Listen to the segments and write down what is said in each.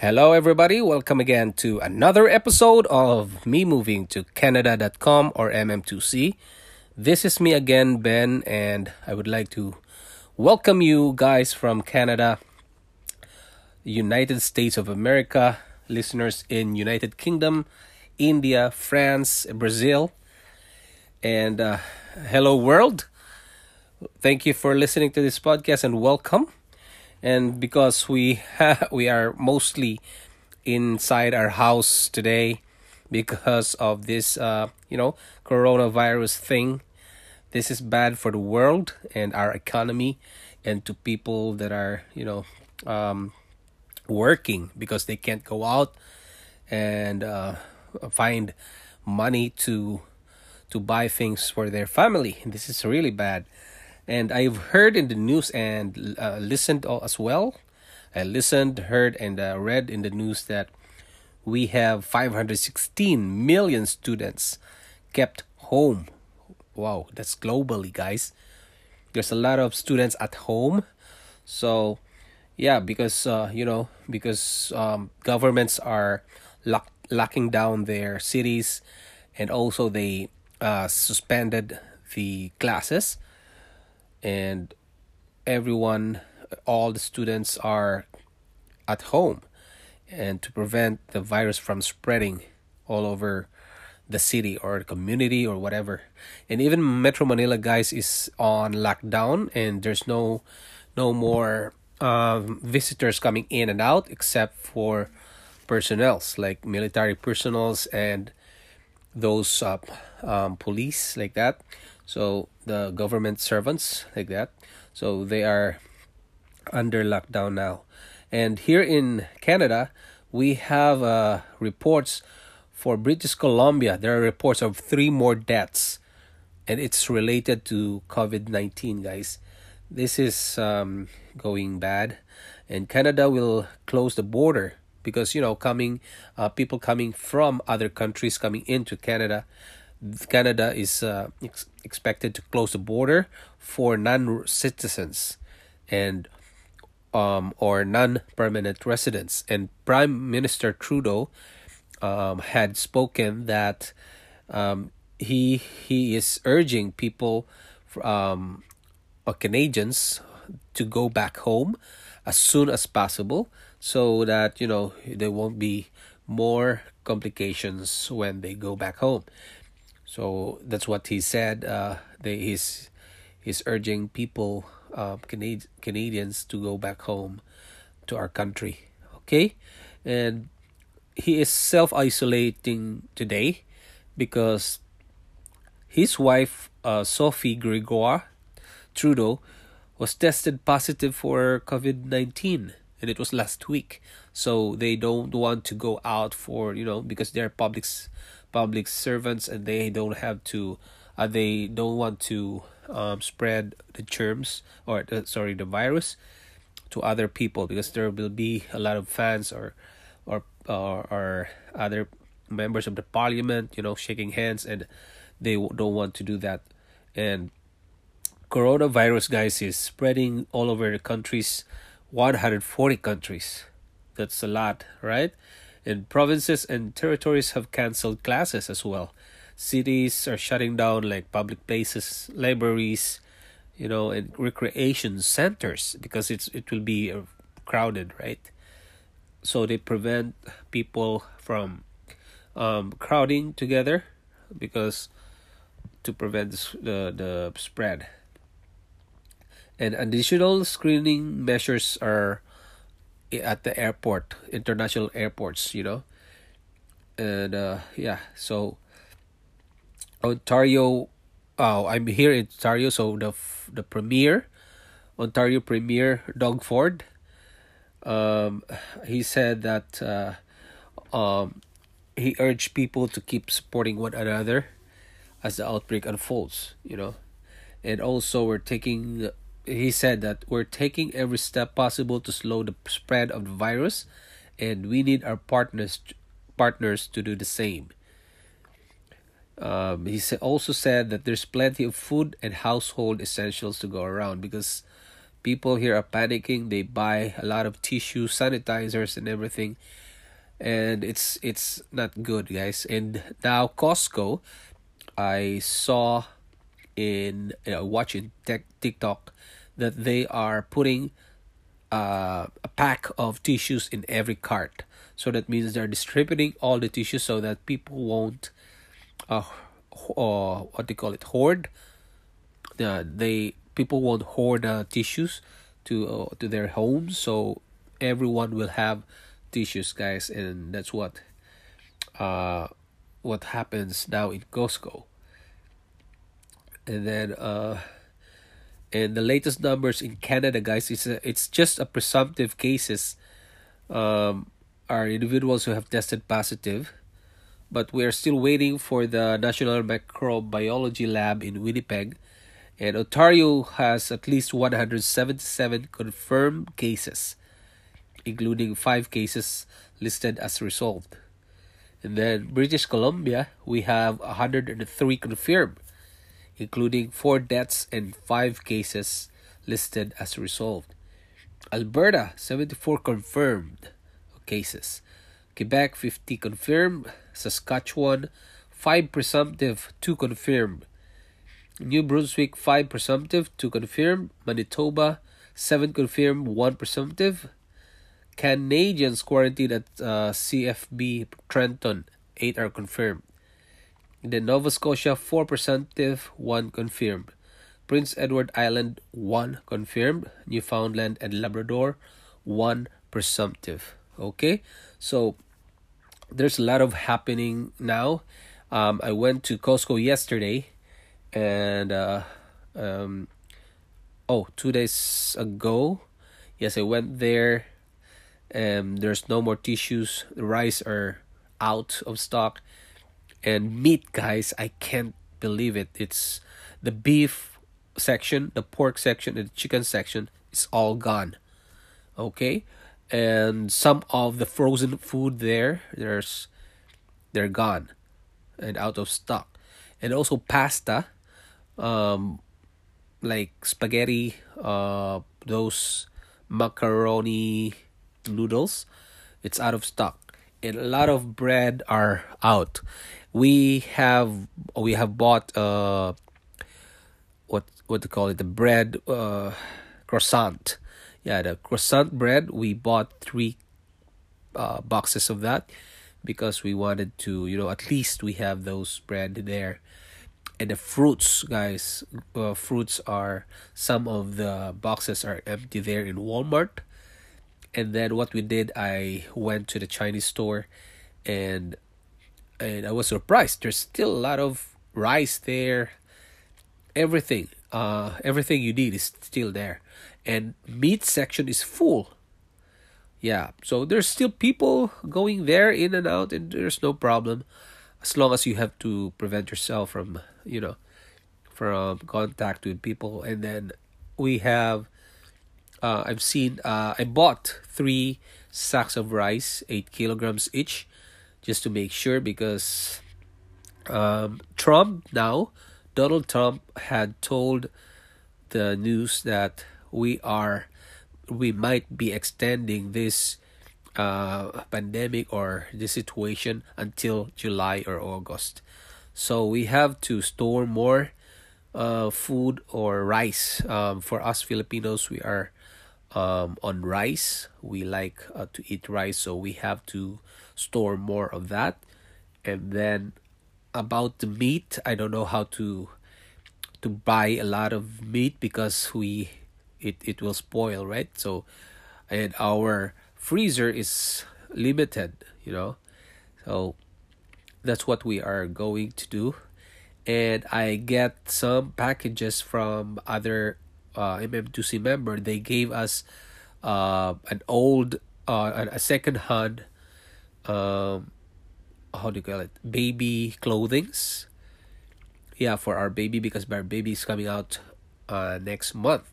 Hello, everybody. Welcome again to another episode of me moving to Canada.com or MM2C. This is me again, Ben, and I would like to welcome you guys from Canada, United States of America, listeners in United Kingdom, India, France, Brazil, and uh, hello, world. Thank you for listening to this podcast and welcome and because we we are mostly inside our house today because of this uh, you know coronavirus thing this is bad for the world and our economy and to people that are you know um, working because they can't go out and uh, find money to to buy things for their family. This is really bad and I've heard in the news and uh, listened as well. I listened, heard, and uh, read in the news that we have 516 million students kept home. Wow, that's globally, guys. There's a lot of students at home. So, yeah, because, uh, you know, because um, governments are lock- locking down their cities and also they uh, suspended the classes and everyone all the students are at home. And to prevent the virus from spreading all over the city or community or whatever. And even metro manila guys is on lockdown and there's no no more um, visitors coming in and out except for personnels like military personnels and those uh, um, police like that so the government servants like that. So they are under lockdown now. And here in canada we have uh, reports for british columbia. There are reports of three more deaths. And it's related to covid-19 guys. This is um, going bad. And canada will close the border because you know coming uh, people coming from other countries coming into canada Canada is uh, ex- expected to close the border for non-citizens and um, or non-permanent residents. And Prime Minister Trudeau um, had spoken that um, he he is urging people, um, or Canadians, to go back home as soon as possible, so that you know there won't be more complications when they go back home. So that's what he said. Uh, they, he's he's urging people, uh, Canad- Canadians, to go back home to our country. Okay, and he is self isolating today because his wife, uh, Sophie Gregoire Trudeau, was tested positive for COVID nineteen, and it was last week. So they don't want to go out for you know because they're public public servants and they don't have to uh, they don't want to um, spread the germs or the, sorry the virus to other people because there will be a lot of fans or or or, or other members of the parliament you know shaking hands and they don't want to do that. And coronavirus guys is spreading all over the countries 140 countries. That's a lot right and provinces and territories have cancelled classes as well. Cities are shutting down like public places, libraries, you know, and recreation centers because it's it will be uh, crowded, right? So they prevent people from um, crowding together because to prevent the the spread. And additional screening measures are at the airport, international airports, you know. And uh, yeah, so Ontario. Oh, I'm here in Ontario. So the the premier, Ontario Premier Doug Ford, um, he said that uh, um, he urged people to keep supporting one another as the outbreak unfolds. You know, and also we're taking. He said that we're taking every step possible to slow the spread of the virus, and we need our partners partners to do the same. Um, he also said that there's plenty of food and household essentials to go around because people here are panicking. They buy a lot of tissue, sanitizers, and everything, and it's it's not good, guys. And now Costco, I saw in uh, watching tech, TikTok that they are putting uh, a pack of tissues in every cart. So that means they're distributing all the tissues so that people won't uh, uh what they call it hoard? Uh, they people won't hoard uh, tissues to uh, to their homes. So everyone will have tissues guys. And that's what uh what happens now in Costco and then uh and the latest numbers in Canada guys it's a, it's just a presumptive cases um are individuals who have tested positive but we are still waiting for the National Microbiology Lab in Winnipeg. And Ontario has at least 177 confirmed cases, including five cases listed as resolved. And then British Columbia, we have 103 confirmed, including four deaths and five cases listed as resolved. Alberta, 74 confirmed cases. Quebec 50 confirmed, Saskatchewan 5 presumptive, 2 confirmed. New Brunswick 5 presumptive, 2 confirmed. Manitoba 7 confirmed, 1 presumptive. Canadians quarantined at uh, CFB Trenton 8 are confirmed. Then Nova Scotia 4 presumptive, 1 confirmed. Prince Edward Island 1 confirmed. Newfoundland and Labrador 1 presumptive. Okay? So there's a lot of happening now. Um, I went to Costco yesterday, and uh, um, oh, two days ago, yes, I went there. And there's no more tissues. The rice are out of stock, and meat, guys. I can't believe it. It's the beef section, the pork section, and the chicken section is all gone. Okay, and some of the frozen food there there's they're gone and out of stock and also pasta um like spaghetti uh those macaroni noodles it's out of stock a lot of bread are out. We have we have bought uh what what to call it? The bread uh croissant. Yeah the croissant bread we bought three uh, boxes of that because we wanted to you know at least we have those bread there. And the fruits guys uh, fruits are some of the boxes are empty there in walmart and then what we did i went to the chinese store and and i was surprised. There's still a lot of rice there. Everything uh everything you need is still there. And meat section is full. Yeah so there's still people going there in and out and there's no problem. As long as you have to prevent yourself from you know from contact with people. And then we have uh, i've seen uh, i bought three sacks of rice eight kilograms each just to make sure because um, trump now donald trump had told the news that we are we might be extending this uh, pandemic or this situation until July or August. So we have to store more uh, food or rice. Um, for us Filipinos, we are um, on rice. We like uh, to eat rice, so we have to store more of that. And then about the meat, I don't know how to to buy a lot of meat because we it it will spoil right so and our freezer is limited you know so that's what we are going to do and i get some packages from other uh, mm2c member they gave us uh, an old uh, a second hand um, how do you call it? Baby clothings. Yeah for our baby because our baby is coming out uh, next month.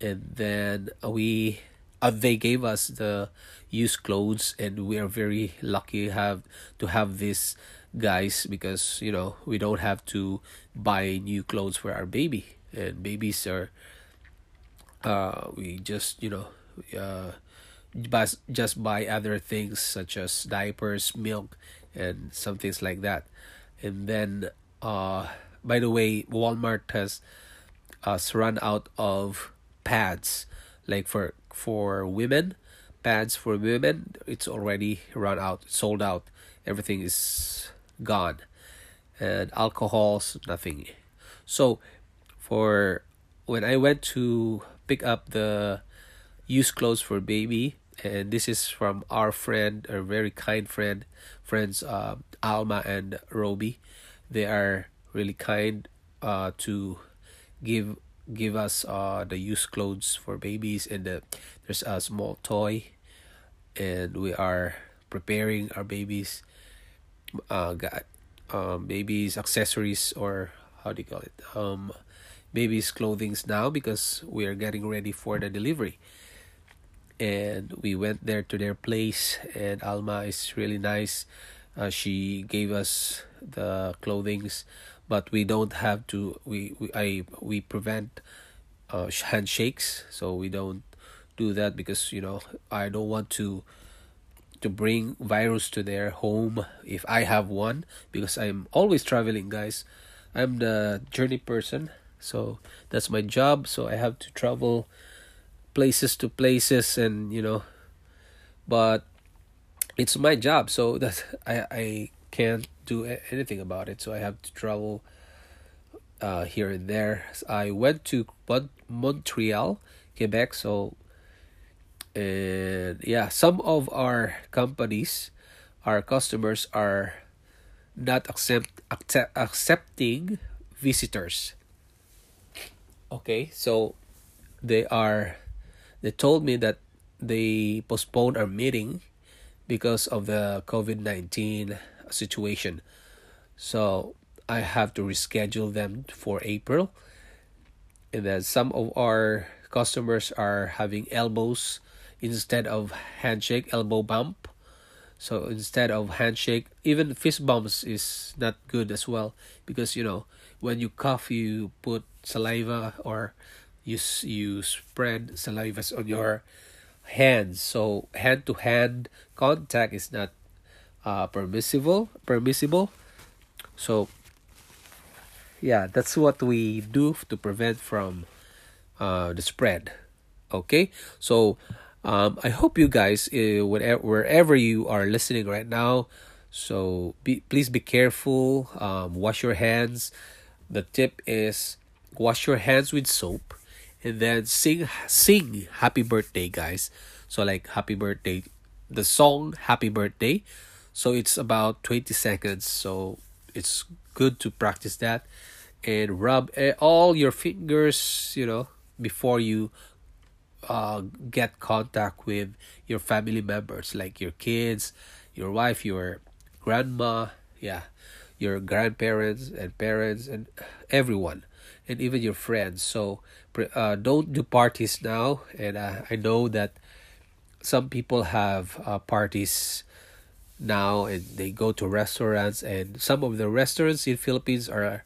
And then we uh, they gave us the used clothes and we are very lucky have to have this guys because you know we don't have to buy new clothes for our baby and babies are uh we just you know uh but just buy other things such as diapers milk and some things like that. And then uh by the way walmart has us run out of pads. Like for for women pads for women it's already run out sold out. Everything is gone. And alcohols nothing. So for when i went to pick up the used clothes for baby and this is from our friend a very kind friend friends uh, alma and roby. They are really kind uh, to give give us uh the used clothes for babies and the, there's a small toy and we are preparing our babies uh got um babies accessories or how do you call it? Um babies clothings now because we are getting ready for the delivery. And we went there to their place and alma is really nice. Uh, she gave us the clothings but we don't have to we, we I we prevent uh, handshakes so we don't do that because you know I don't want to to bring virus to their home if I have one because I'm always traveling guys. I'm the journey person so that's my job. So I have to travel places to places and you know but it's my job. So that I I can't do anything about it. So i have to travel uh, here and there. I went to montreal quebec. So and yeah some of our companies our customers are not accept, accept accepting visitors okay so they are they told me that they postponed our meeting because of the covid-19 situation. So I have to reschedule them for April. And then some of our customers are having elbows instead of handshake, elbow bump. So instead of handshake, even fist bumps is not good as well because you know when you cough, you put saliva or you you spread saliva on your hands. So hand to hand contact is not uh, permissible permissible. So yeah that's what we do to prevent from uh, the spread. Okay? So um, i hope you guys uh, whatever, wherever you are listening right now so be, please be careful um, wash your hands the tip is wash your hands with soap and then sing sing happy birthday guys. So like happy birthday the song happy birthday. So it's about 20 seconds so it's good to practice that and rub all your fingers you know before you uh, get contact with your family members like your kids your wife your grandma yeah your grandparents and parents and everyone and even your friends. So uh, don't do parties now and uh, i know that some people have uh, parties now and they go to restaurants and some of the restaurants in Philippines are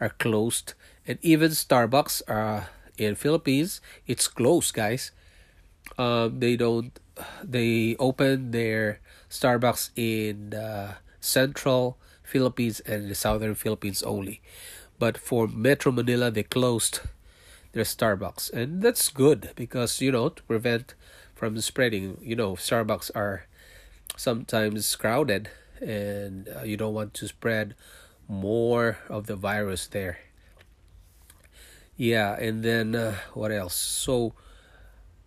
are closed and even Starbucks are in Philippines it's closed guys. Um they don't they open their Starbucks in the central Philippines and the southern Philippines only. But for Metro Manila they closed their Starbucks. And that's good because you know to prevent from spreading you know Starbucks are sometimes crowded and uh, you don't want to spread more of the virus there. Yeah and then uh, what else? So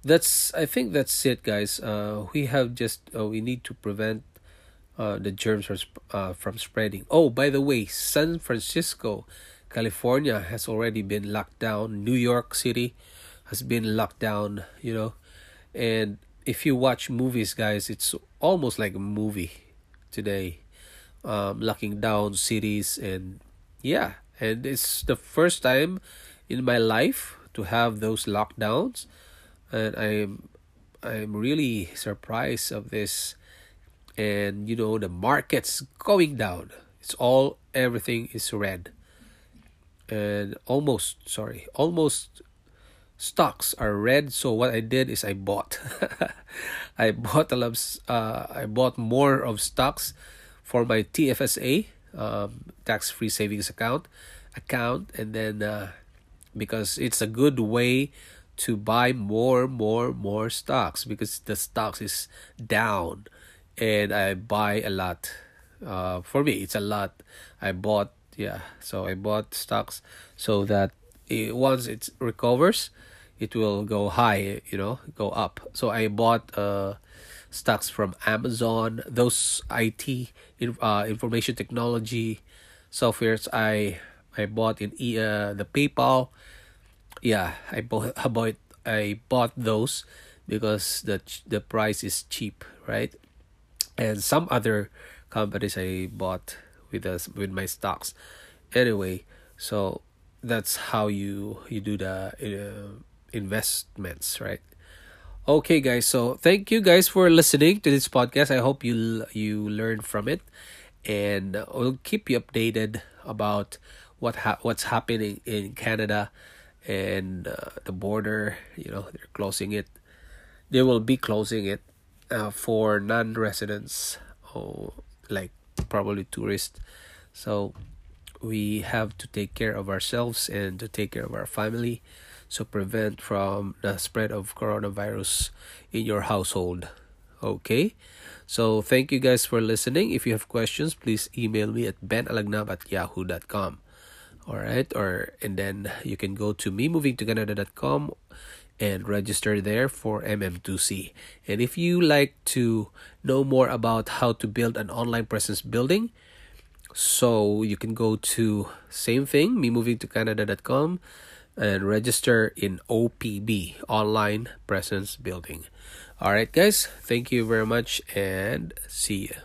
that's i think that's it guys. Uh, we have just uh, we need to prevent uh, the germs from, uh, from spreading oh by the way san francisco california has already been locked down new york city has been locked down you know And if you watch movies, guys, it's almost like a movie today. Um, locking down cities and yeah, and it's the first time in my life to have those lockdowns, and I'm I'm really surprised of this. And you know the market's going down. It's all everything is red, and almost sorry, almost stocks are red. So what i did is i bought i bought a lot of, uh, i bought more of stocks for my tfsa um, tax-free savings account account. And then uh, because it's a good way to buy more more more stocks because the stocks is down and i buy a lot. Uh, for me it's a lot. I bought yeah so i bought stocks so that it, once it recovers it will go high you know go up. So i bought uh stocks from amazon. Those it uh, information technology softwares i i bought in uh, the paypal. Yeah i bought i bought i bought those because the the price is cheap right and some other companies i bought with us with my stocks anyway so that's how you you do the uh, investments, right? Okay, guys. So thank you guys for listening to this podcast. I hope you you learn from it, and we'll keep you updated about what ha- what's happening in Canada and uh, the border. You know, they're closing it. They will be closing it uh, for non-residents or like probably tourists. So we have to take care of ourselves and to take care of our family. So prevent from the spread of coronavirus in your household. Okay? So thank you guys for listening. If you have questions please email me at benalagnab at yahoo.com all right? Or and then you can go to me moving to canada.com and register there for mm2c and if you like to know more about how to build an online presence building so you can go to same thing me moving to canada.com and register in OPB online presence building. All right, guys, thank you very much and see you.